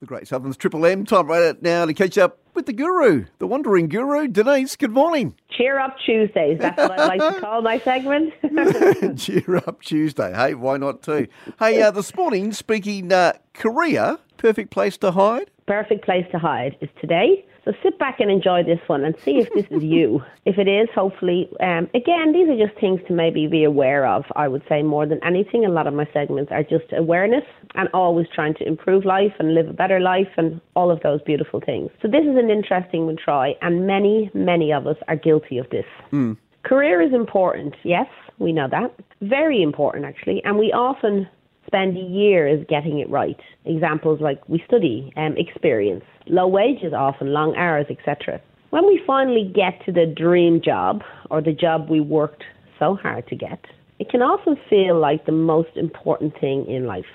The Great Southern's Triple M. Time right now to catch up with the guru, the wandering guru, Denise. Good morning. Cheer Up Tuesdays. That's what I like to call my segment. Cheer Up Tuesday. Hey, why not too? Hey, uh, this morning, speaking uh, career, perfect place to hide. Perfect place to hide is today. So sit back and enjoy this one and see if this is you. If it is, hopefully, um, again, these are just things to maybe be aware of. I would say more than anything, a lot of my segments are just awareness and always trying to improve life and live a better life and all of those beautiful things. So this is an interesting one, Troy, and many, many of us are guilty of this. Mm. Career is important, yes, we know that. Very important, actually, and we often spend years getting it right. Examples like we study, um, experience, low wages often, long hours, etc. When we finally get to the dream job or the job we worked so hard to get, it can often feel like the most important thing in life.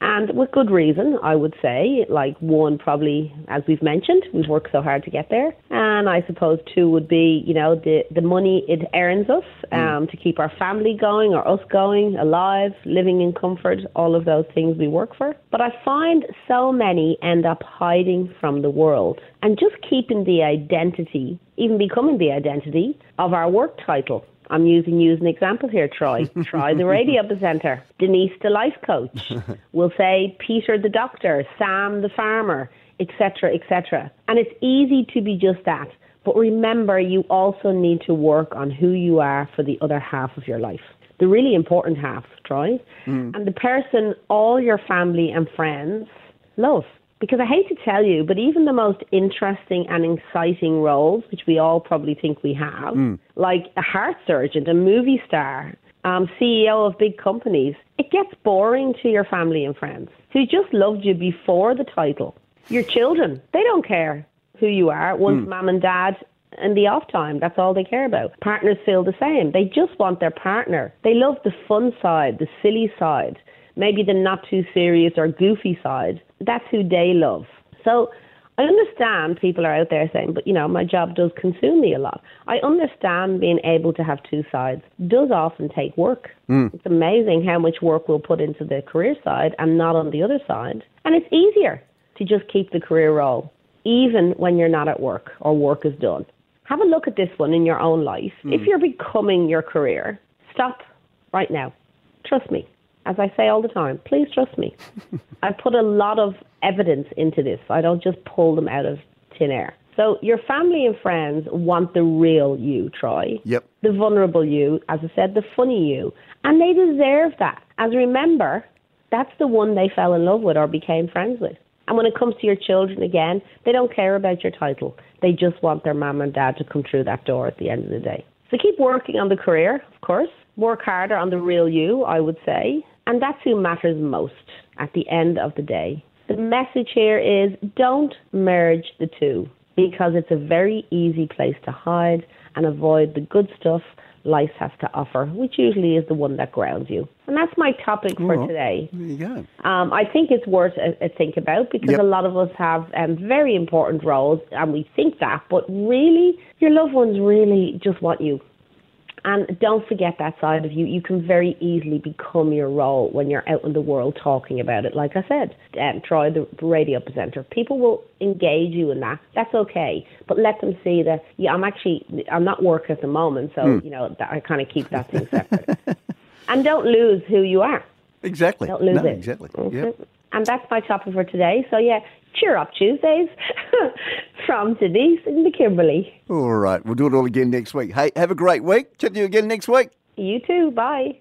And with good reason, I would say. Like, one, probably, as we've mentioned, we've worked so hard to get there. And I suppose two would be, you know, the, the money it earns us um, mm. to keep our family going or us going, alive, living in comfort, all of those things we work for. But I find so many end up hiding from the world and just keeping the identity, even becoming the identity of our work title. I'm using you as an example here, Troy. Troy, the radio presenter. Denise, the life coach. we'll say Peter, the doctor. Sam, the farmer, etc., etc. And it's easy to be just that. But remember, you also need to work on who you are for the other half of your life. The really important half, Troy. Mm. And the person all your family and friends love. Because I hate to tell you, but even the most interesting and exciting roles, which we all probably think we have, mm. like a heart surgeon, a movie star, um, CEO of big companies, it gets boring to your family and friends who just loved you before the title. Your children, they don't care who you are once mm. mum and dad and the off time. That's all they care about. Partners feel the same. They just want their partner. They love the fun side, the silly side, maybe the not too serious or goofy side that's who they love. So I understand people are out there saying, but you know, my job does consume me a lot. I understand being able to have two sides does often take work. Mm. It's amazing how much work we'll put into the career side and not on the other side. And it's easier to just keep the career role, even when you're not at work or work is done. Have a look at this one in your own life. Mm. If you're becoming your career, stop right now. Trust me as I say all the time, please trust me. I put a lot of evidence into this. I don't just pull them out of thin air. So your family and friends want the real you, Troy. Yep. The vulnerable you, as I said, the funny you. And they deserve that. As remember, that's the one they fell in love with or became friends with. And when it comes to your children again, they don't care about your title. They just want their mum and dad to come through that door at the end of the day. So keep working on the career, of course. Work harder on the real you, I would say. And that's who matters most at the end of the day. The message here is don't merge the two because it's a very easy place to hide and avoid the good stuff life has to offer, which usually is the one that grounds you. And that's my topic for today. You. Um, I think it's worth a, a think about because yep. a lot of us have um, very important roles and we think that, but really, your loved ones really just want you. And don't forget that side of you. You can very easily become your role when you're out in the world talking about it. Like I said, um, Troy, the radio presenter, people will engage you in that. That's okay, but let them see that. Yeah, I'm actually I'm not work at the moment, so mm. you know I kind of keep that thing separate. and don't lose who you are. Exactly. Don't lose no, it. Exactly. Yep. And that's my topic for today. So yeah, cheer up Tuesdays from Denise and the Kimberley. All right, we'll do it all again next week. Hey, have a great week. Chat to you again next week. You too. Bye.